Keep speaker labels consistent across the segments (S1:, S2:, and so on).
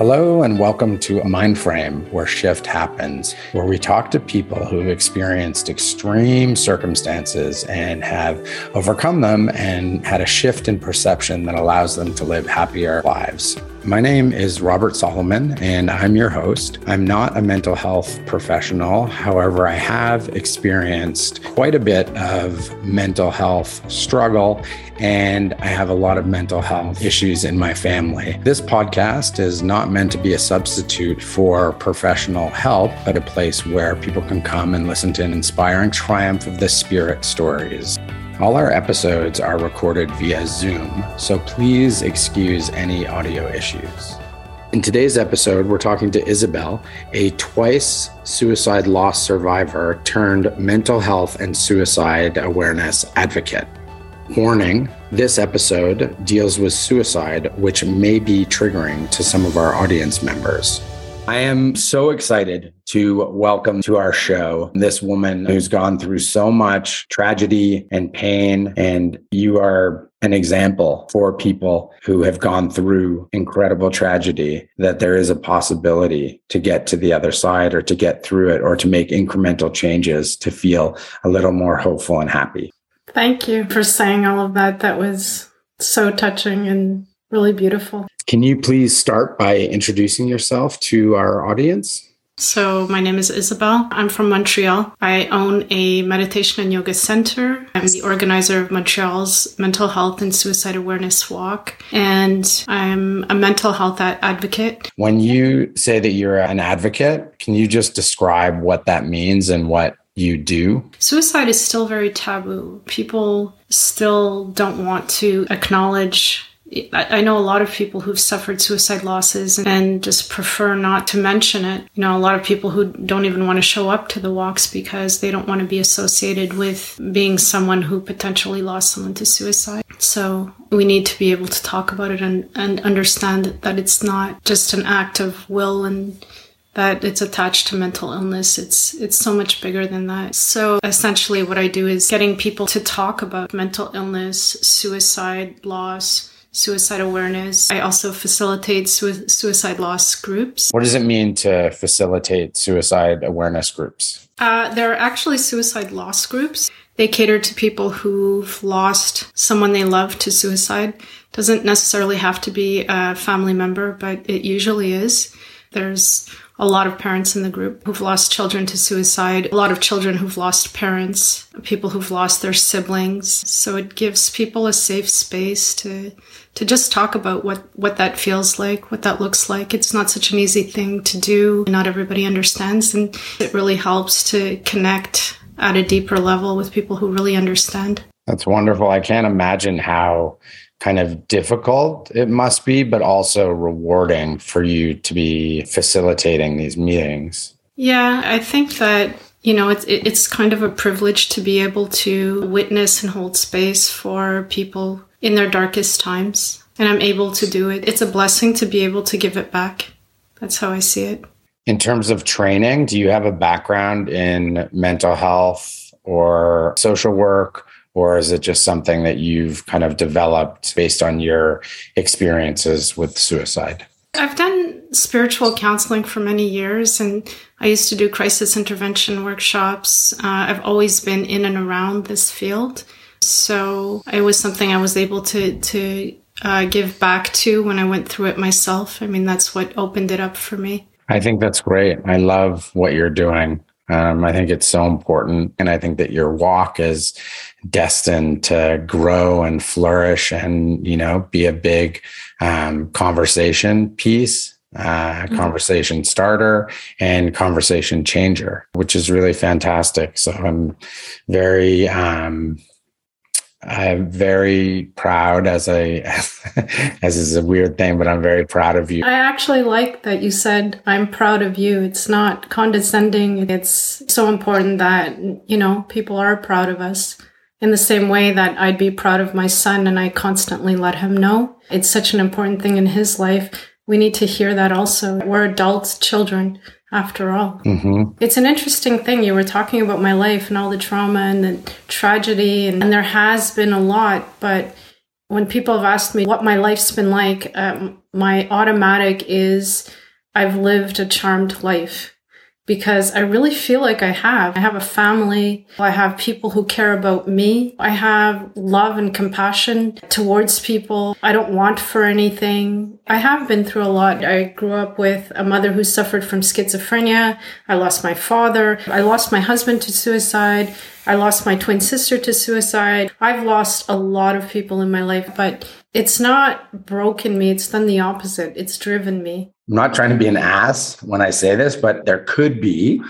S1: Hello, and welcome to A Mindframe, where shift happens, where we talk to people who've experienced extreme circumstances and have overcome them and had a shift in perception that allows them to live happier lives. My name is Robert Solomon, and I'm your host. I'm not a mental health professional. However, I have experienced quite a bit of mental health struggle, and I have a lot of mental health issues in my family. This podcast is not meant to be a substitute for professional help, but a place where people can come and listen to an inspiring triumph of the spirit stories. All our episodes are recorded via Zoom, so please excuse any audio issues. In today's episode, we're talking to Isabel, a twice suicide loss survivor turned mental health and suicide awareness advocate. Warning this episode deals with suicide, which may be triggering to some of our audience members. I am so excited to welcome to our show this woman who's gone through so much tragedy and pain. And you are an example for people who have gone through incredible tragedy that there is a possibility to get to the other side or to get through it or to make incremental changes to feel a little more hopeful and happy.
S2: Thank you for saying all of that. That was so touching and really beautiful.
S1: Can you please start by introducing yourself to our audience?
S2: So, my name is Isabel. I'm from Montreal. I own a meditation and yoga center. I'm the organizer of Montreal's Mental Health and Suicide Awareness Walk, and I'm a mental health advocate.
S1: When you say that you're an advocate, can you just describe what that means and what you do?
S2: Suicide is still very taboo. People still don't want to acknowledge I know a lot of people who've suffered suicide losses and just prefer not to mention it. You know, a lot of people who don't even want to show up to the walks because they don't want to be associated with being someone who potentially lost someone to suicide. So we need to be able to talk about it and, and understand that it's not just an act of will and that it's attached to mental illness. It's it's so much bigger than that. So essentially what I do is getting people to talk about mental illness, suicide, loss, suicide awareness. I also facilitate su- suicide loss groups.
S1: What does it mean to facilitate suicide awareness groups?
S2: Uh, there are actually suicide loss groups. They cater to people who've lost someone they love to suicide. Doesn't necessarily have to be a family member, but it usually is. There's a lot of parents in the group who've lost children to suicide, a lot of children who've lost parents, people who've lost their siblings. So it gives people a safe space to to just talk about what what that feels like, what that looks like. It's not such an easy thing to do. Not everybody understands and it really helps to connect at a deeper level with people who really understand.
S1: That's wonderful. I can't imagine how kind of difficult it must be, but also rewarding for you to be facilitating these meetings.
S2: Yeah, I think that you know it's it's kind of a privilege to be able to witness and hold space for people in their darkest times, and I'm able to do it. It's a blessing to be able to give it back. That's how I see it.
S1: In terms of training, do you have a background in mental health or social work or is it just something that you've kind of developed based on your experiences with suicide?
S2: I've done spiritual counseling for many years and I used to do crisis intervention workshops. Uh, I've always been in and around this field. So it was something I was able to, to uh, give back to when I went through it myself. I mean, that's what opened it up for me.
S1: I think that's great. I love what you're doing. Um, I think it's so important. And I think that your walk is destined to grow and flourish and, you know, be a big um, conversation piece, uh, mm-hmm. conversation starter and conversation changer, which is really fantastic. So I'm very, um, I'm very proud as a as is a weird thing, but I'm very proud of you.
S2: I actually like that you said I'm proud of you. It's not condescending. It's so important that you know people are proud of us. In the same way that I'd be proud of my son and I constantly let him know. It's such an important thing in his life. We need to hear that also. We're adults, children after all. Mm-hmm. It's an interesting thing. You were talking about my life and all the trauma and the tragedy, and, and there has been a lot, but When people have asked me what my life's been like, um, my automatic is I've lived a charmed life because I really feel like I have. I have a family. I have people who care about me. I have love and compassion towards people. I don't want for anything. I have been through a lot. I grew up with a mother who suffered from schizophrenia. I lost my father. I lost my husband to suicide. I lost my twin sister to suicide. I've lost a lot of people in my life, but it's not broken me. It's done the opposite. It's driven me.
S1: I'm not trying to be an ass when I say this, but there could be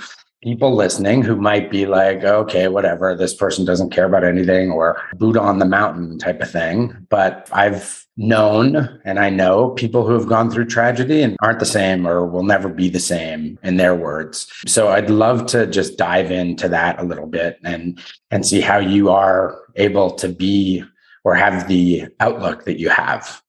S1: people listening who might be like, okay, whatever, this person doesn't care about anything or Buddha on the mountain type of thing. But I've known and I know people who have gone through tragedy and aren't the same or will never be the same in their words. So I'd love to just dive into that a little bit and and see how you are able to be or have the outlook that you have.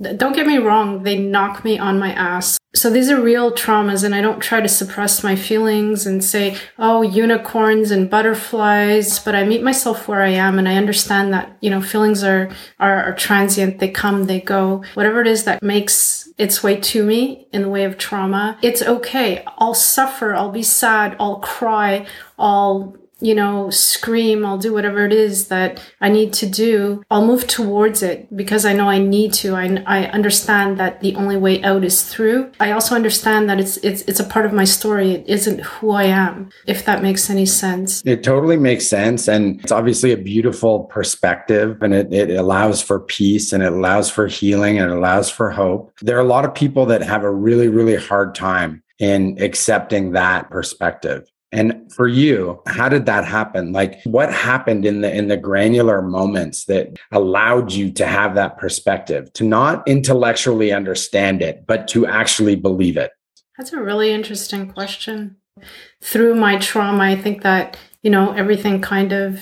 S2: Don't get me wrong, they knock me on my ass. So these are real traumas, and I don't try to suppress my feelings and say, oh, unicorns and butterflies, but I meet myself where I am and I understand that, you know, feelings are, are, are transient. They come, they go. Whatever it is that makes its way to me in the way of trauma, it's okay. I'll suffer, I'll be sad, I'll cry, I'll you know, scream, I'll do whatever it is that I need to do. I'll move towards it because I know I need to. I, I understand that the only way out is through. I also understand that it's, it's, it's a part of my story. It isn't who I am, if that makes any sense.
S1: It totally makes sense. And it's obviously a beautiful perspective and it, it allows for peace and it allows for healing and it allows for hope. There are a lot of people that have a really, really hard time in accepting that perspective. And for you, how did that happen? Like what happened in the in the granular moments that allowed you to have that perspective, to not intellectually understand it, but to actually believe it?
S2: That's a really interesting question. Through my trauma, I think that, you know, everything kind of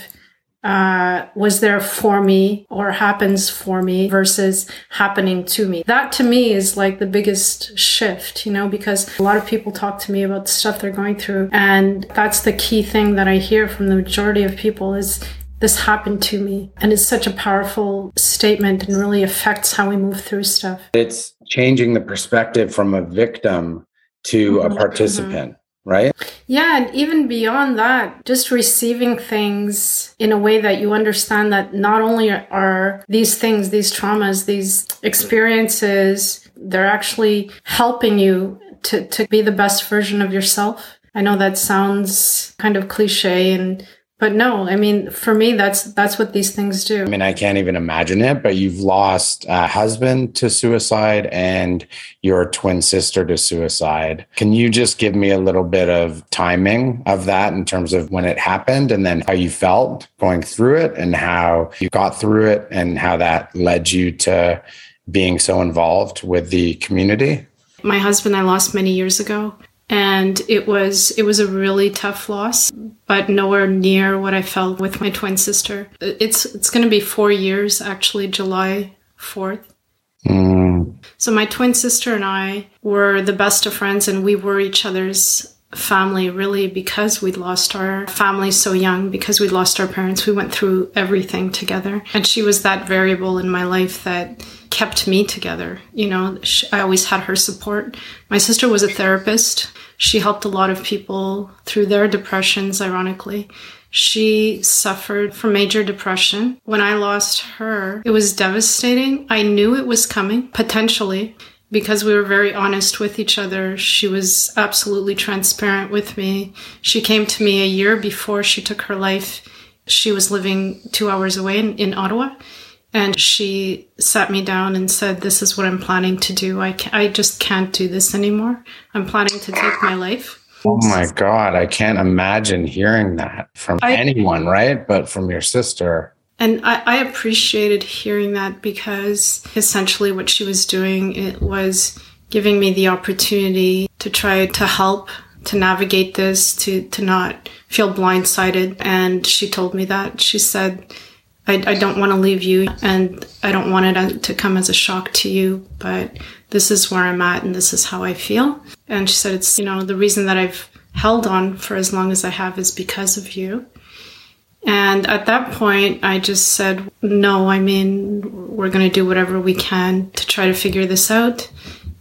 S2: uh, was there for me or happens for me versus happening to me. That to me is like the biggest shift, you know, because a lot of people talk to me about the stuff they're going through. And that's the key thing that I hear from the majority of people is this happened to me. And it's such a powerful statement and really affects how we move through stuff.
S1: It's changing the perspective from a victim to a mm-hmm. participant. Mm-hmm right?
S2: Yeah, and even beyond that, just receiving things in a way that you understand that not only are these things, these traumas, these experiences, they're actually helping you to, to be the best version of yourself. I know that sounds kind of cliche and but no i mean for me that's that's what these things do.
S1: I mean i can't even imagine it but you've lost a husband to suicide and your twin sister to suicide. Can you just give me a little bit of timing of that in terms of when it happened and then how you felt going through it and how you got through it and how that led you to being so involved with the community?
S2: My husband i lost many years ago and it was it was a really tough loss but nowhere near what i felt with my twin sister it's it's going to be 4 years actually july 4th mm. so my twin sister and i were the best of friends and we were each other's family really because we'd lost our family so young because we'd lost our parents we went through everything together and she was that variable in my life that kept me together. You know, I always had her support. My sister was a therapist. She helped a lot of people through their depressions, ironically. She suffered from major depression. When I lost her, it was devastating. I knew it was coming, potentially, because we were very honest with each other. She was absolutely transparent with me. She came to me a year before she took her life. She was living two hours away in, in Ottawa and she sat me down and said, This is what I'm planning to do. I, I just can't do this anymore. I'm planning to take my life.
S1: Oh my God. I can't imagine hearing that from I, anyone, right? But from your sister.
S2: And I, I appreciated hearing that because essentially what she was doing it was giving me the opportunity to try to help to navigate this, to, to not feel blindsided. And she told me that. She said, I, I don't want to leave you and I don't want it uh, to come as a shock to you, but this is where I'm at and this is how I feel. And she said, it's, you know, the reason that I've held on for as long as I have is because of you. And at that point, I just said, no, I mean, we're going to do whatever we can to try to figure this out.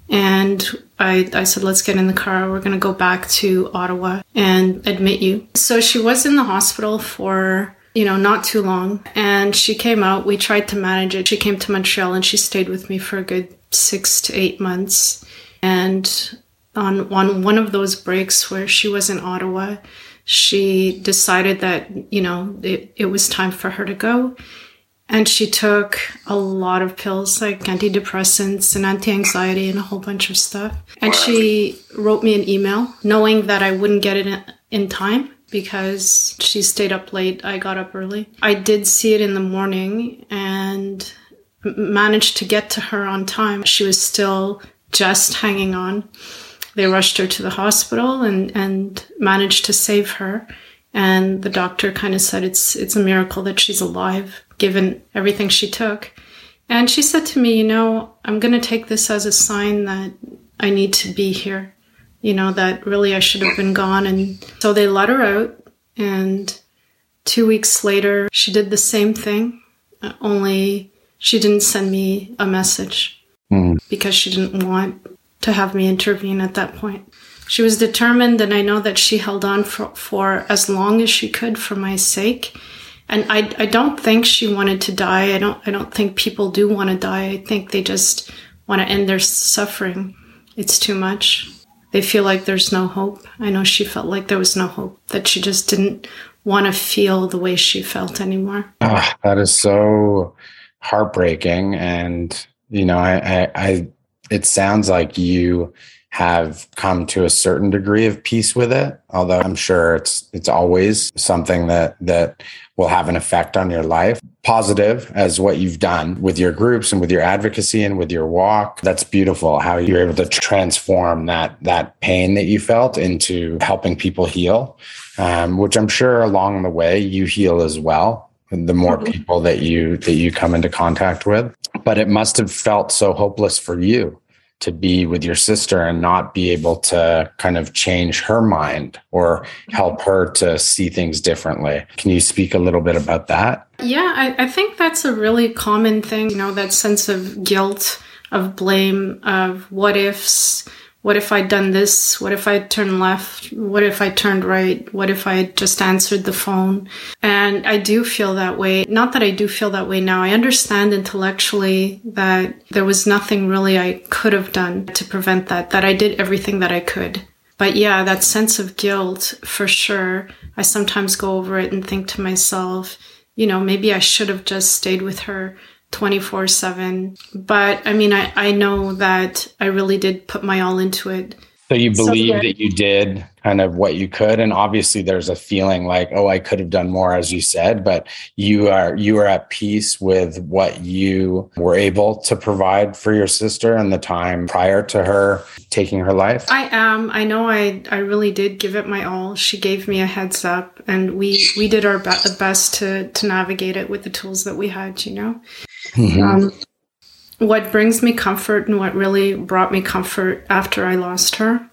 S2: And I, I said, let's get in the car. We're going to go back to Ottawa and admit you. So she was in the hospital for, you know, not too long. And she came out. We tried to manage it. She came to Montreal and she stayed with me for a good six to eight months. And on, on one of those breaks where she was in Ottawa, she decided that, you know, it, it was time for her to go. And she took a lot of pills like antidepressants and anti anxiety and a whole bunch of stuff. And she wrote me an email knowing that I wouldn't get it in time because she stayed up late. I got up early. I did see it in the morning and managed to get to her on time. She was still just hanging on they rushed her to the hospital and, and managed to save her. And the doctor kind of said it's it's a miracle that she's alive, given everything she took. And she said to me, you know, I'm going to take this as a sign that I need to be here. You know, that really I should have been gone. And so they let her out. And two weeks later, she did the same thing, only she didn't send me a message mm. because she didn't want to have me intervene at that point. She was determined, and I know that she held on for, for as long as she could for my sake. And I, I don't think she wanted to die. I don't, I don't think people do want to die. I think they just want to end their suffering. It's too much. They feel like there's no hope. I know she felt like there was no hope, that she just didn't want to feel the way she felt anymore.
S1: Oh, that is so heartbreaking. And, you know, I, I, I it sounds like you have come to a certain degree of peace with it although i'm sure it's it's always something that that will have an effect on your life positive as what you've done with your groups and with your advocacy and with your walk that's beautiful how you're able to transform that that pain that you felt into helping people heal um, which i'm sure along the way you heal as well the more mm-hmm. people that you that you come into contact with but it must have felt so hopeless for you to be with your sister and not be able to kind of change her mind or help her to see things differently. Can you speak a little bit about that?
S2: Yeah, I, I think that's a really common thing, you know, that sense of guilt, of blame, of what ifs what if I'd done this? What if I turned left? What if I turned right? What if I just answered the phone? And I do feel that way. Not that I do feel that way now. I understand intellectually that there was nothing really I could have done to prevent that, that I did everything that I could. But yeah, that sense of guilt for sure. I sometimes go over it and think to myself, you know, maybe I should have just stayed with her 24 7. But I mean, I, I know that I really did put my all into it.
S1: So you believe so, that you did kind of what you could, and obviously there's a feeling like, oh, I could have done more, as you said. But you are you are at peace with what you were able to provide for your sister and the time prior to her taking her life.
S2: I am. I know. I I really did give it my all. She gave me a heads up, and we we did our be- best to to navigate it with the tools that we had. You know. Mm-hmm. Um, what brings me comfort and what really brought me comfort after I lost her.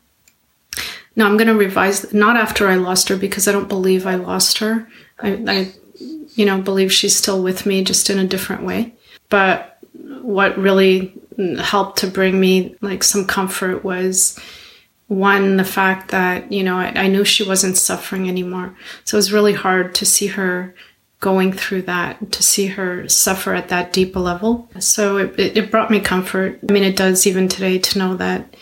S2: Now I'm going to revise, not after I lost her because I don't believe I lost her. I, I, you know, believe she's still with me just in a different way. But what really helped to bring me like some comfort was one, the fact that, you know, I, I knew she wasn't suffering anymore. So it was really hard to see her going through that to see her suffer at that deep level. So it, it brought me comfort. I mean, it does even today to know that,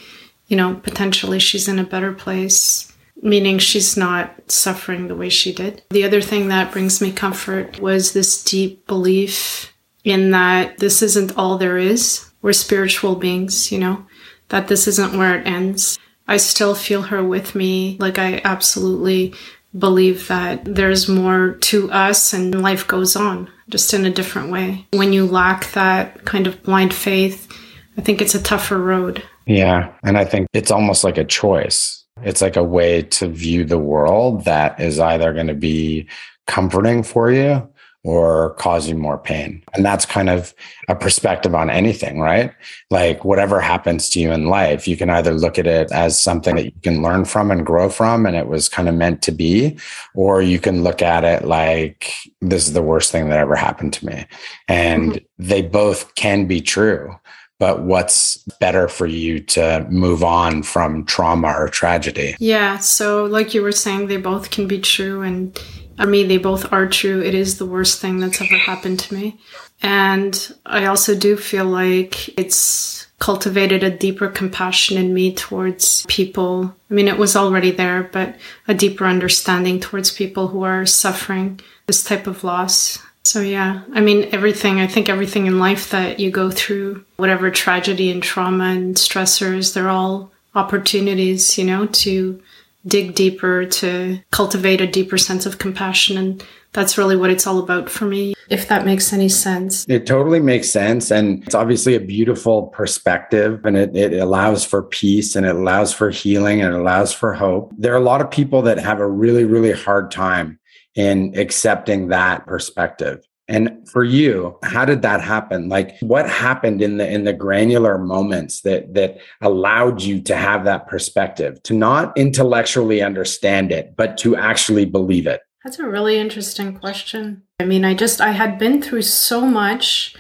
S2: you know, potentially she's in a better place, meaning she's not suffering the way she did. The other thing that brings me comfort was this deep belief in that this isn't all there is. We're spiritual beings, you know, that this isn't where it ends. I still feel her with me. Like I absolutely believe that there's more to us and life goes on just in a different way. When you lack that kind of blind faith, I think it's a tougher road.
S1: Yeah. And I think it's almost like a choice. It's like a way to view the world that is either going to be comforting for you or cause you more pain. And that's kind of a perspective on anything, right? Like whatever happens to you in life, you can either look at it as something that you can learn from and grow from, and it was kind of meant to be, or you can look at it like this is the worst thing that ever happened to me. And mm-hmm. they both can be true. But what's better for you to move on from trauma or tragedy?
S2: Yeah. So, like you were saying, they both can be true. And I mean, they both are true. It is the worst thing that's ever happened to me. And I also do feel like it's cultivated a deeper compassion in me towards people. I mean, it was already there, but a deeper understanding towards people who are suffering this type of loss. So, yeah, I mean, everything, I think everything in life that you go through, whatever tragedy and trauma and stressors, they're all opportunities, you know, to dig deeper, to cultivate a deeper sense of compassion. And that's really what it's all about for me, if that makes any sense.
S1: It totally makes sense. And it's obviously a beautiful perspective and it, it allows for peace and it allows for healing and it allows for hope. There are a lot of people that have a really, really hard time in accepting that perspective. And for you, how did that happen? Like what happened in the in the granular moments that that allowed you to have that perspective, to not intellectually understand it, but to actually believe it?
S2: That's a really interesting question. I mean, I just I had been through so much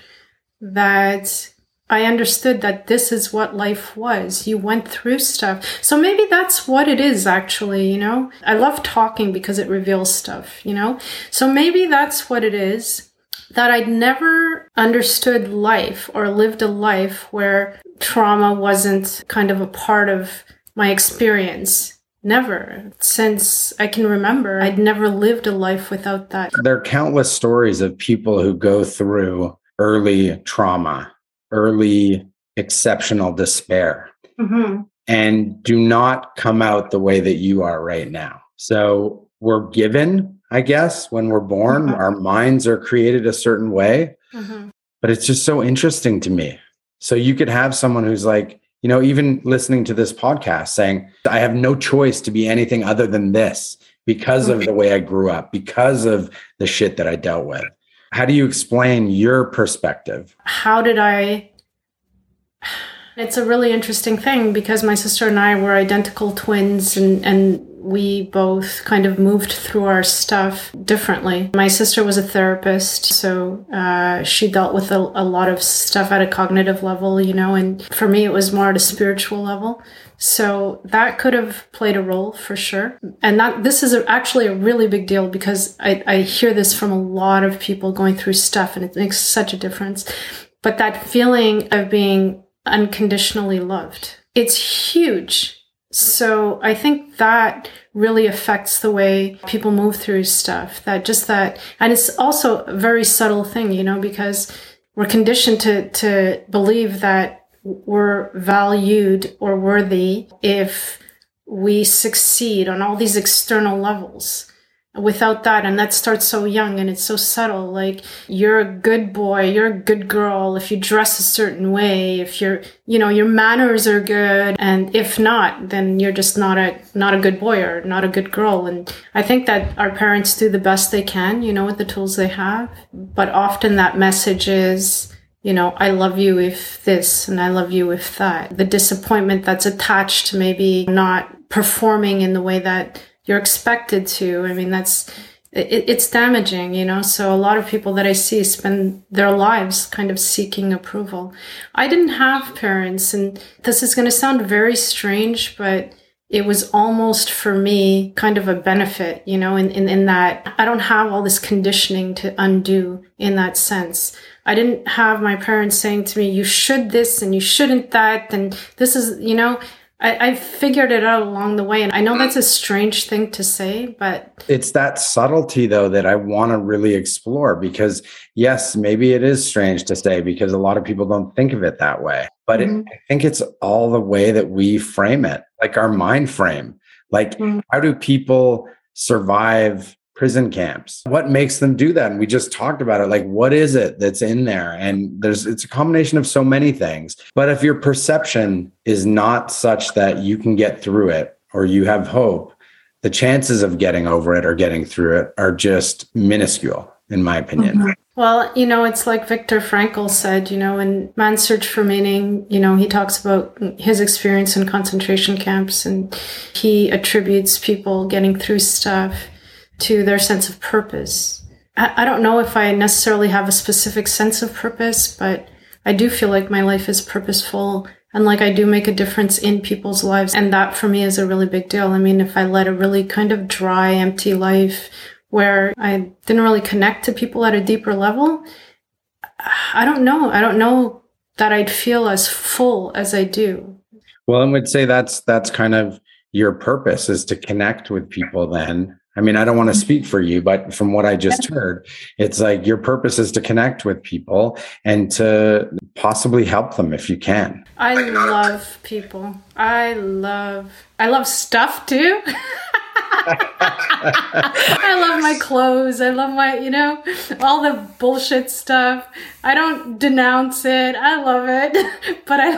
S2: that I understood that this is what life was. You went through stuff. So maybe that's what it is actually, you know? I love talking because it reveals stuff, you know? So maybe that's what it is that I'd never understood life or lived a life where trauma wasn't kind of a part of my experience. Never. Since I can remember, I'd never lived a life without that.
S1: There are countless stories of people who go through early trauma, early exceptional despair, mm-hmm. and do not come out the way that you are right now. So we're given I guess, when we're born. Mm-hmm. Our minds are created a certain way. Mm-hmm. But it's just so interesting to me. So you could have someone who's like, you know, even listening to this podcast saying, I have no choice to be anything other than this because of the way I grew up, because of the shit that I dealt with. How do you explain your perspective?
S2: How did I? It's a really interesting thing because my sister and I were identical twins and, and we both kind of moved through our stuff differently. My sister was a therapist, so uh, she dealt with a, a, lot of stuff at a cognitive level, you know, and for me, it was more at a spiritual level. So that could have played a role for sure. And that this is a, actually a really big deal because I, I hear this from a lot of people going through stuff and it makes such a difference. But that feeling of being unconditionally loved, it's huge so I think that really affects the way people move through stuff. That just that, and it's also a very subtle thing, you know, because we're conditioned to, to believe that we're valued or worthy if we succeed on all these external levels without that and that starts so young and it's so subtle. Like you're a good boy you're a good girl if you dress a certain way if you're you know your manners are good and if not then you're just not a not a good boy or not a good girl. And i think that our parents do the best they can you know with the tools they have. But often that message is you know, I love you if this and I love you if that. The disappointment that's attached to maybe not performing in the way that you're expected to. I mean, that's, it, it's damaging, you know? So a lot of people that I see spend their lives kind of seeking approval. I didn't have parents and this is going to sound very strange, but it was almost for me kind of a benefit, you know, in, in, in that I don't have all this conditioning to undo in that sense. I didn't have my parents saying to me, you should this and you shouldn't that. And this is, you know, I, I figured it out along the way. And I know that's a strange thing to say, but
S1: it's that subtlety though that I want to really explore because yes, maybe it is strange to say because a lot of people don't think of it that way. But mm-hmm. it, I think it's all the way that we frame it, like our mind frame. Like, mm-hmm. how do people survive prison camps. What makes them do that? And we just talked about it. Like, what is it that's in there? And there's, it's a combination of so many things. But if your perception is not such that you can get through it or you have hope, the chances of getting over it or getting through it are just minuscule. in my opinion. Mm-hmm.
S2: Well, you know, it's like Viktor Frankl said, you know, in Man's Search for Meaning, you know, he talks about his experience in concentration camps and he attributes people getting through stuff to their sense of purpose. I, I don't know if I necessarily have a specific sense of purpose, but I do feel like my life is purposeful and like I do make a difference in people's lives. And that for me is a really big deal. I mean, if I led a really kind of dry, empty life where I didn't really connect to people at a deeper level, I don't know. I don't know that I'd feel as full as I do.
S1: Well, I would say that's that's kind of your purpose is to connect with people then. I mean, I don't want to mm-hmm. speak for you, but from what I just heard, it's like your purpose is to connect with people and to possibly help them if you can.
S2: I love people. I love I love stuff too. I love my clothes. I love my, you know, all the bullshit stuff. I don't denounce it. I love it. But
S1: I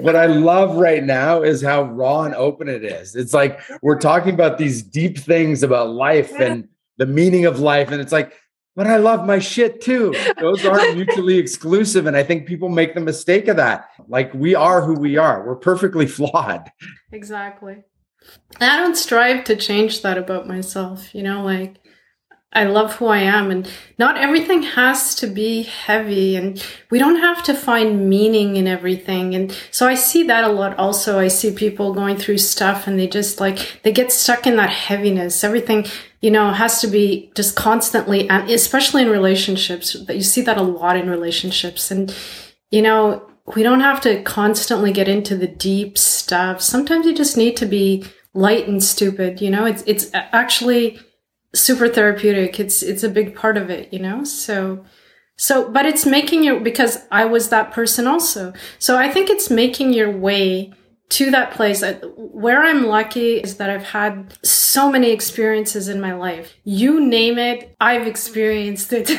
S1: What I love right now is how raw and open it is. It's like we're talking about these deep things about life and the meaning of life and it's like but I love my shit too. Those aren't mutually exclusive. And I think people make the mistake of that. Like we are who we are, we're perfectly flawed.
S2: Exactly. I don't strive to change that about myself, you know, like I love who I am and not everything has to be heavy and we don't have to find meaning in everything. And so I see that a lot also. I see people going through stuff and they just like, they get stuck in that heaviness. Everything, you know, has to be just constantly, and especially in relationships, that you see that a lot in relationships. And, you know, we don't have to constantly get into the deep stuff. Sometimes you just need to be light and stupid, you know? It's it's actually super therapeutic. It's it's a big part of it, you know? So so but it's making it because I was that person also. So I think it's making your way to that place where I'm lucky is that I've had so many experiences in my life. You name it, I've experienced it.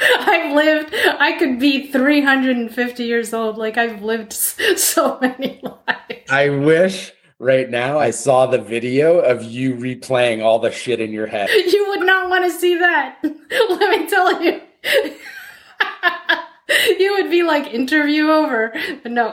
S2: I've lived, I could be 350 years old. Like I've lived so many lives.
S1: I wish right now I saw the video of you replaying all the shit in your head.
S2: You would not want to see that. Let me tell you. you would be like interview over. But no.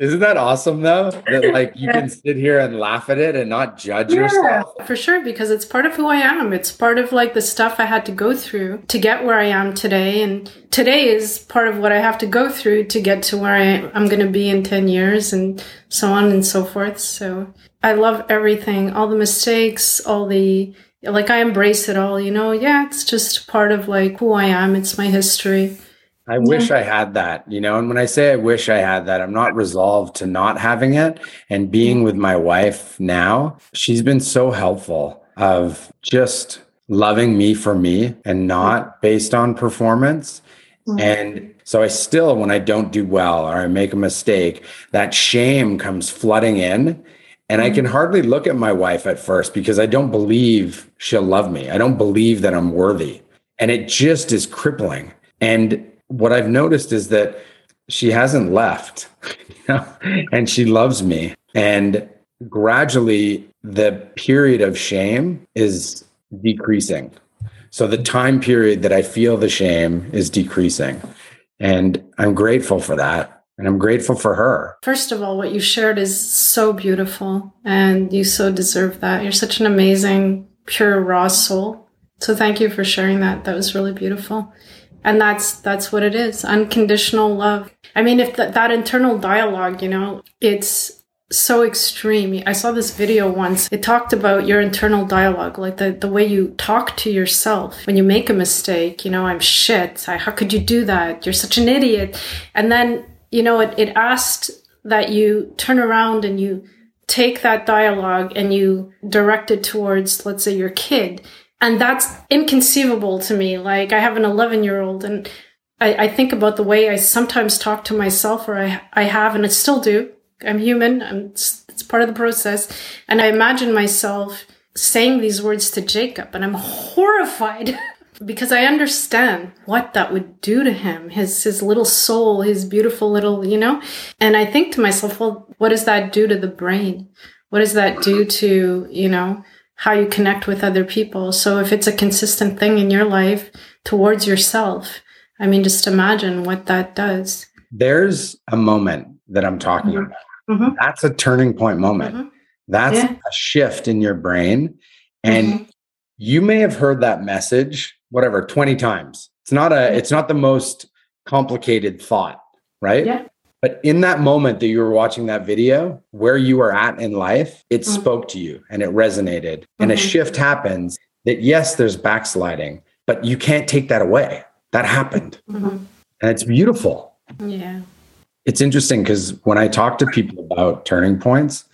S1: Isn't that awesome though? That like you can sit here and laugh at it and not judge yeah, yourself?
S2: For sure, because it's part of who I am. It's part of like the stuff I had to go through to get where I am today. And today is part of what I have to go through to get to where I, going to be in 10 years and so on and so forth. So I love everything, all the mistakes, all the, like I embrace it all, you know? Yeah, it's just part of like who I am. It's my history.
S1: I wish I had that, you know. And when I say I wish I had that, I'm not resolved to not having it. And being with my wife now, she's been so helpful of just loving me for me and not based on performance. Mm-hmm. And so I still, when I don't do well or I make a mistake, that shame comes flooding in. And I can mm-hmm. hardly look at my wife at first because I don't believe she'll love me. I don't believe that I'm worthy. And it just is crippling. And what I've noticed is that she hasn't left, you know, and she loves me. And gradually, the period of shame is decreasing. So the time period that I feel the shame is decreasing. And I'm grateful for that. And I'm grateful for her.
S2: First of all, what you shared is so beautiful and you so deserve that. You're such an amazing, pure, raw soul. So thank you for sharing that. That was really beautiful and that's that's what it is unconditional love. I mean if th- that internal dialogue you know it's so extreme. I saw this video once. It talked about your internal dialogue like the, the way you talk to yourself when you make a mistake you know i'm shit. I, how could you do that? You're such an idiot. And then you know it, it asked that you turn around and you take that dialogue and you direct it towards let's say your kid and that's inconceivable to me. Like I have an 11 year old and I, I, think about the way I sometimes talk to myself or I, I have, and I still do. I'm human. I'm, it's, it's part of the process. And I imagine myself saying these words to Jacob and I'm horrified because I understand what that would do to him, his, his little soul, his beautiful little, you know? And I think to myself, well, what does that do to the brain? What does that do to, you know, how you connect with other people. So if it's a consistent thing in your life towards yourself, I mean, just imagine what that does.
S1: There's a moment that I'm talking mm-hmm. about. Mm-hmm. That's a turning point moment. Mm-hmm. That's yeah. a shift in your brain. And mm-hmm. you may have heard that message, whatever, 20 times. It's not a, it's not the most complicated thought, right?
S2: Yeah.
S1: But in that moment that you were watching that video, where you were at in life, it mm-hmm. spoke to you and it resonated. And a mm-hmm. shift happens that, yes, there's backsliding, but you can't take that away. That happened. Mm-hmm. And it's beautiful.
S2: Yeah.
S1: It's interesting because when I talk to people about turning points,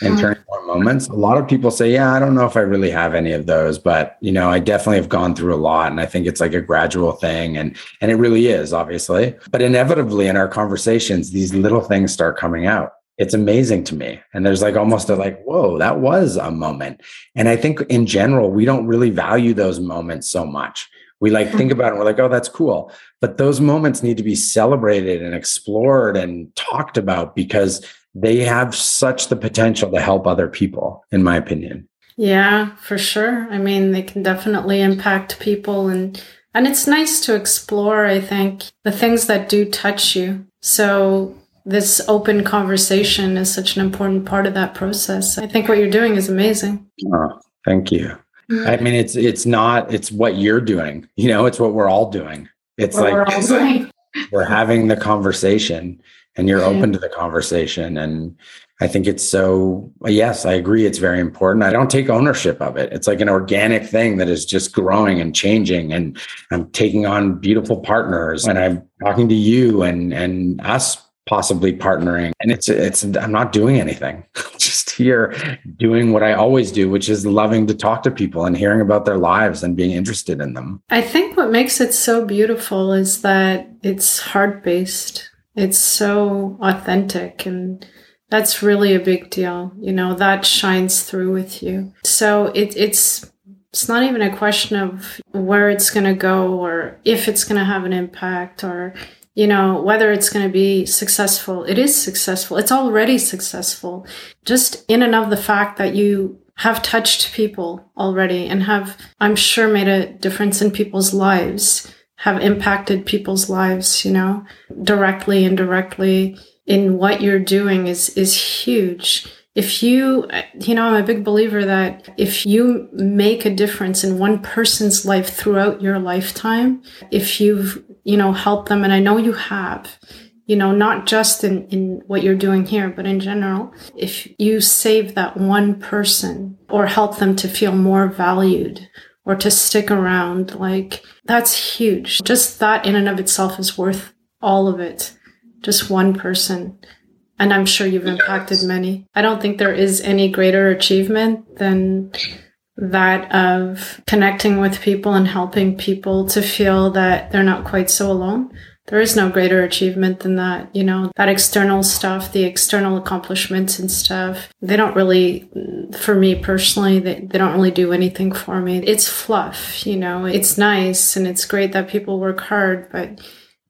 S1: and mm-hmm. turning point moments. A lot of people say, "Yeah, I don't know if I really have any of those, but you know, I definitely have gone through a lot, and I think it's like a gradual thing, and and it really is, obviously. But inevitably, in our conversations, these little things start coming out. It's amazing to me, and there's like almost a like, whoa, that was a moment. And I think in general, we don't really value those moments so much. We like think mm-hmm. about it, and we're like, oh, that's cool. But those moments need to be celebrated and explored and talked about because they have such the potential to help other people, in my opinion.
S2: Yeah, for sure. I mean, they can definitely impact people and and it's nice to explore, I think, the things that do touch you. So this open conversation is such an important part of that process. I think what you're doing is amazing.
S1: Oh, thank you. Mm-hmm. I mean, it's it's not it's what you're doing. You know, it's what we're all doing. It's what like we're, we're having the conversation and you're open to the conversation and i think it's so yes i agree it's very important. I don't take ownership of it. It's like an organic thing that is just growing and changing and i'm taking on beautiful partners and i'm talking to you and and us possibly partnering and it's it's i'm not doing anything. Just here doing what i always do which is loving to talk to people and hearing about their lives and being interested in them.
S2: I think what makes it so beautiful is that it's heart based it's so authentic and that's really a big deal. You know, that shines through with you. So it, it's, it's not even a question of where it's going to go or if it's going to have an impact or, you know, whether it's going to be successful. It is successful. It's already successful. Just in and of the fact that you have touched people already and have, I'm sure, made a difference in people's lives have impacted people's lives, you know, directly, and indirectly in what you're doing is, is huge. If you, you know, I'm a big believer that if you make a difference in one person's life throughout your lifetime, if you've, you know, helped them, and I know you have, you know, not just in, in what you're doing here, but in general, if you save that one person or help them to feel more valued or to stick around, like that's huge. Just that in and of itself is worth all of it. Just one person. And I'm sure you've impacted yes. many. I don't think there is any greater achievement than that of connecting with people and helping people to feel that they're not quite so alone there is no greater achievement than that. You know, that external stuff, the external accomplishments and stuff, they don't really, for me personally, they, they don't really do anything for me. It's fluff, you know, it's nice and it's great that people work hard, but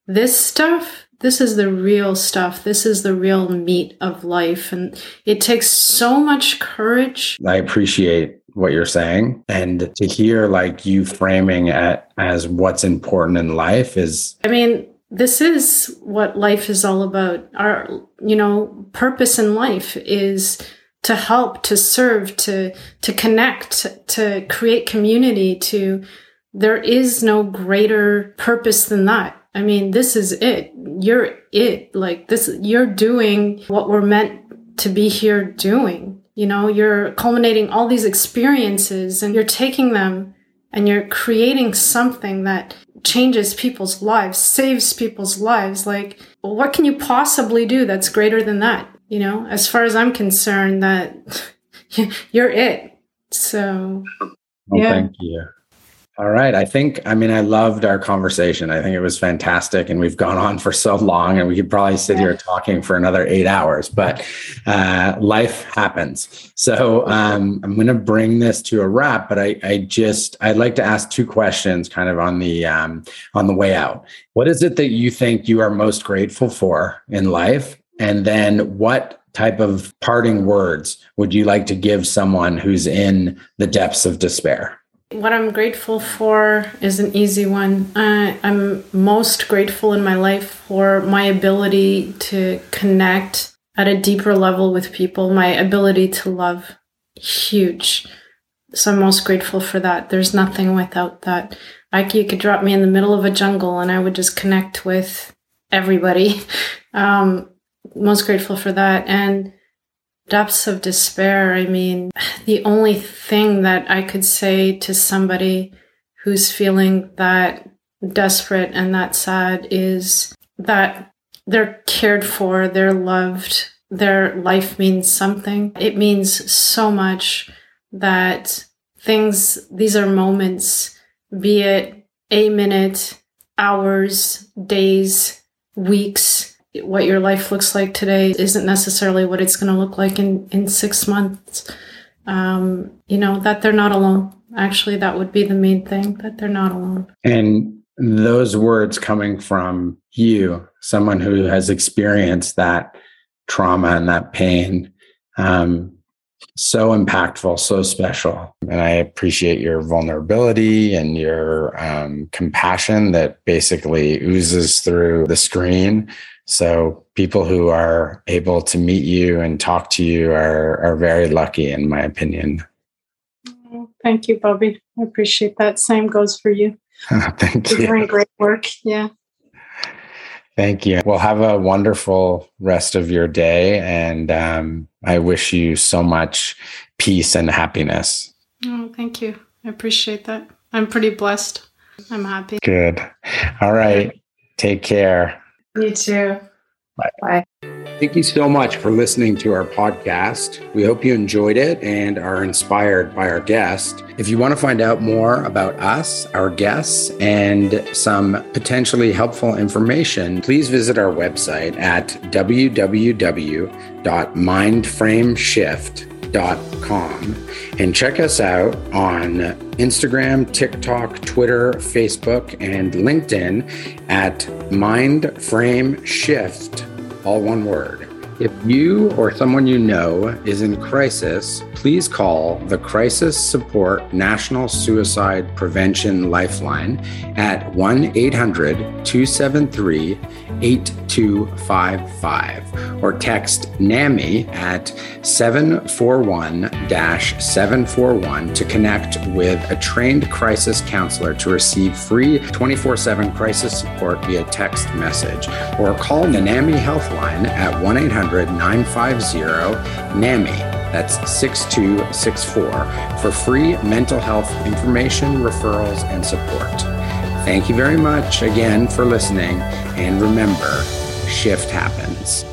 S2: this stuff, this is the real stuff. This is the real meat of life. And it takes so much courage.
S1: I appreciate what you're saying and to hear like you framing it as what's important in life is
S2: i mean this is what life is all about. Our, you know, purpose in life is to help, to serve, to, to connect, to create community, to, there is no greater purpose than that. I mean, this is it. You're it. Like this, you're doing what we're meant to be here doing. You know, you're culminating all these experiences and you're taking them and you're creating something that changes people's lives, saves people's lives. Like, what can you possibly do that's greater than that? You know, as far as I'm concerned, that you're it. So,
S1: well, yeah. thank you. All right. I think, I mean, I loved our conversation. I think it was fantastic. And we've gone on for so long, and we could probably sit here talking for another eight hours, but uh, life happens. So um, I'm going to bring this to a wrap, but I, I, just, I'd like to ask two questions kind of on the, um, on the way out. What is it that you think you are most grateful for in life? And then what type of parting words would you like to give someone who's in the depths of despair?
S2: What I'm grateful for is an easy one. Uh, I'm most grateful in my life for my ability to connect at a deeper level with people, my ability to love. Huge. So I'm most grateful for that. There's nothing without that. Like you could drop me in the middle of a jungle and I would just connect with everybody. Um, most grateful for that. And depths of despair. I mean, the only thing that I could say to somebody who's feeling that desperate and that sad is that they're cared for, they're loved, their life means something. It means so much that things, these are moments, be it a minute, hours, days, weeks, what your life looks like today isn't necessarily what it's going to look like in, in six months. Um, you know, that they're not alone. Actually, that would be the main thing that they're not alone.
S1: And those words coming from you, someone who has experienced that trauma and that pain, um, so impactful, so special. And I appreciate your vulnerability and your um, compassion that basically oozes through the screen so people who are able to meet you and talk to you are are very lucky, in my opinion.
S2: Thank you, Bobby. I appreciate that. Same goes for you.
S1: Thank
S2: You're
S1: you.
S2: doing great work. Yeah.
S1: Thank you. Well, have a wonderful rest of your day, and um, I wish you so much peace and happiness.
S2: Oh, thank you. I appreciate that. I'm pretty blessed. I'm happy.
S1: Good. All right. Take care.
S2: You too.
S1: Bye.
S2: Bye.
S1: Thank you so much for listening to our podcast. We hope you enjoyed it and are inspired by our guest. If you want to find out more about us, our guests, and some potentially helpful information, please visit our website at www.mindframeshift.com and check us out on Instagram, TikTok, Twitter, Facebook, and LinkedIn at Mind Frame Shift, all one word. If you or someone you know is in crisis, please call the Crisis Support National Suicide Prevention Lifeline at 1 800 273 8255 or text NAMI at 741 741 to connect with a trained crisis counselor to receive free 24 7 crisis support via text message or call the NAMI Healthline at 1 800 950 NAMI. That's 6264 for free mental health information, referrals, and support. Thank you very much again for listening. And remember, shift happens.